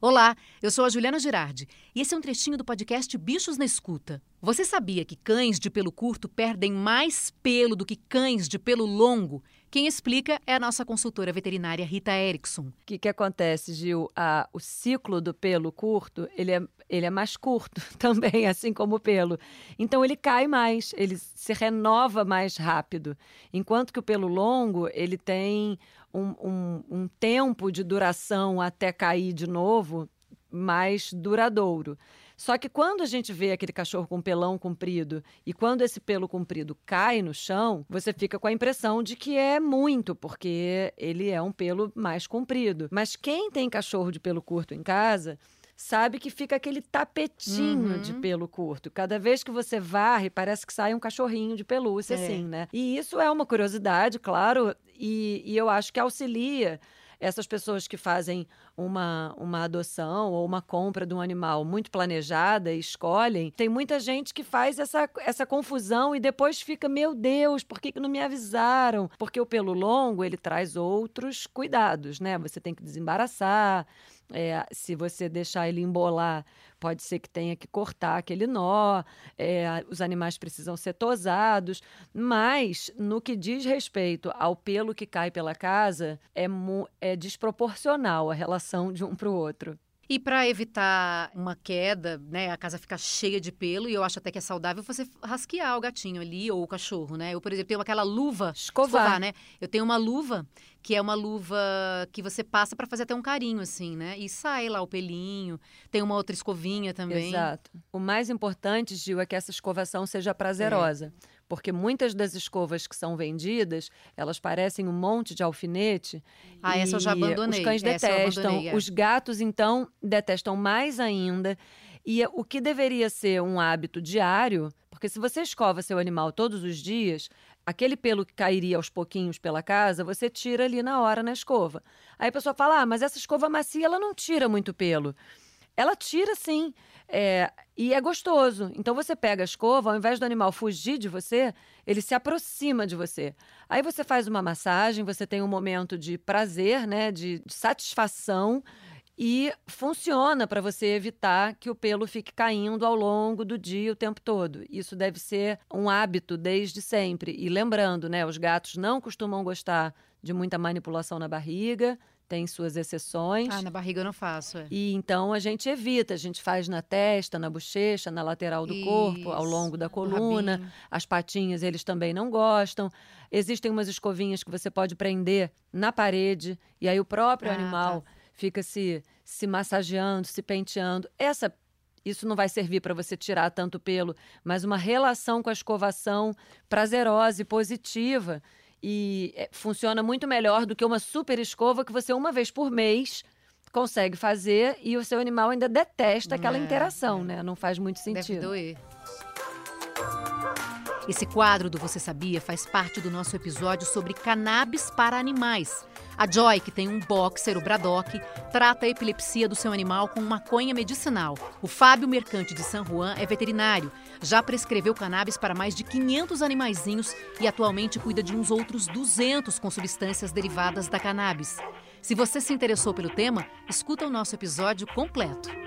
Olá, eu sou a Juliana Girardi e esse é um trechinho do podcast Bichos na Escuta. Você sabia que cães de pelo curto perdem mais pelo do que cães de pelo longo? Quem explica é a nossa consultora veterinária Rita Erickson. O que, que acontece, Gil? Ah, o ciclo do pelo curto, ele é, ele é mais curto também, assim como o pelo. Então ele cai mais, ele se renova mais rápido. Enquanto que o pelo longo, ele tem um, um, um tempo de duração até cair de novo mais duradouro. Só que quando a gente vê aquele cachorro com pelão comprido e quando esse pelo comprido cai no chão, você fica com a impressão de que é muito, porque ele é um pelo mais comprido. Mas quem tem cachorro de pelo curto em casa sabe que fica aquele tapetinho uhum. de pelo curto. Cada vez que você varre, parece que sai um cachorrinho de pelúcia, é. assim, né? E isso é uma curiosidade, claro, e, e eu acho que auxilia essas pessoas que fazem uma, uma adoção ou uma compra de um animal muito planejada e escolhem, tem muita gente que faz essa, essa confusão e depois fica, meu Deus, por que, que não me avisaram? Porque o pelo longo, ele traz outros cuidados, né? Você tem que desembaraçar, é, se você deixar ele embolar, pode ser que tenha que cortar aquele nó, é, os animais precisam ser tosados, mas no que diz respeito ao pelo que cai pela casa, é, é desproporcional a relação de um para o outro. E para evitar uma queda, né, a casa fica cheia de pelo, e eu acho até que é saudável você rasquear o gatinho ali ou o cachorro, né? Eu, por exemplo, tenho aquela luva escovar, escovar né? Eu tenho uma luva que é uma luva que você passa para fazer até um carinho assim, né? E sai lá o pelinho. Tem uma outra escovinha também. Exato. O mais importante, Gil, é que essa escovação seja prazerosa. É porque muitas das escovas que são vendidas, elas parecem um monte de alfinete. Ah, essa eu já abandonei. Os cães detestam, é. os gatos então detestam mais ainda. E o que deveria ser um hábito diário, porque se você escova seu animal todos os dias, aquele pelo que cairia aos pouquinhos pela casa, você tira ali na hora na escova. Aí a pessoa fala: "Ah, mas essa escova macia ela não tira muito pelo". Ela tira sim. É, e é gostoso. Então você pega a escova, ao invés do animal fugir de você, ele se aproxima de você. Aí você faz uma massagem, você tem um momento de prazer, né, de, de satisfação e funciona para você evitar que o pelo fique caindo ao longo do dia o tempo todo. Isso deve ser um hábito desde sempre. E lembrando, né, os gatos não costumam gostar de muita manipulação na barriga, tem suas exceções. Ah, na barriga eu não faço. É. E então a gente evita, a gente faz na testa, na bochecha, na lateral do Isso. corpo, ao longo da coluna. As patinhas eles também não gostam. Existem umas escovinhas que você pode prender na parede e aí o próprio ah, animal tá. Fica se se massageando, se penteando. Essa isso não vai servir para você tirar tanto pelo, mas uma relação com a escovação prazerosa e positiva e é, funciona muito melhor do que uma super escova que você, uma vez por mês, consegue fazer e o seu animal ainda detesta aquela é, interação, é. né? Não faz muito sentido. Deve doer. Esse quadro do Você Sabia faz parte do nosso episódio sobre cannabis para animais. A Joy, que tem um boxer, o Braddock, trata a epilepsia do seu animal com maconha medicinal. O Fábio Mercante de San Juan é veterinário. Já prescreveu cannabis para mais de 500 animaizinhos e atualmente cuida de uns outros 200 com substâncias derivadas da cannabis. Se você se interessou pelo tema, escuta o nosso episódio completo.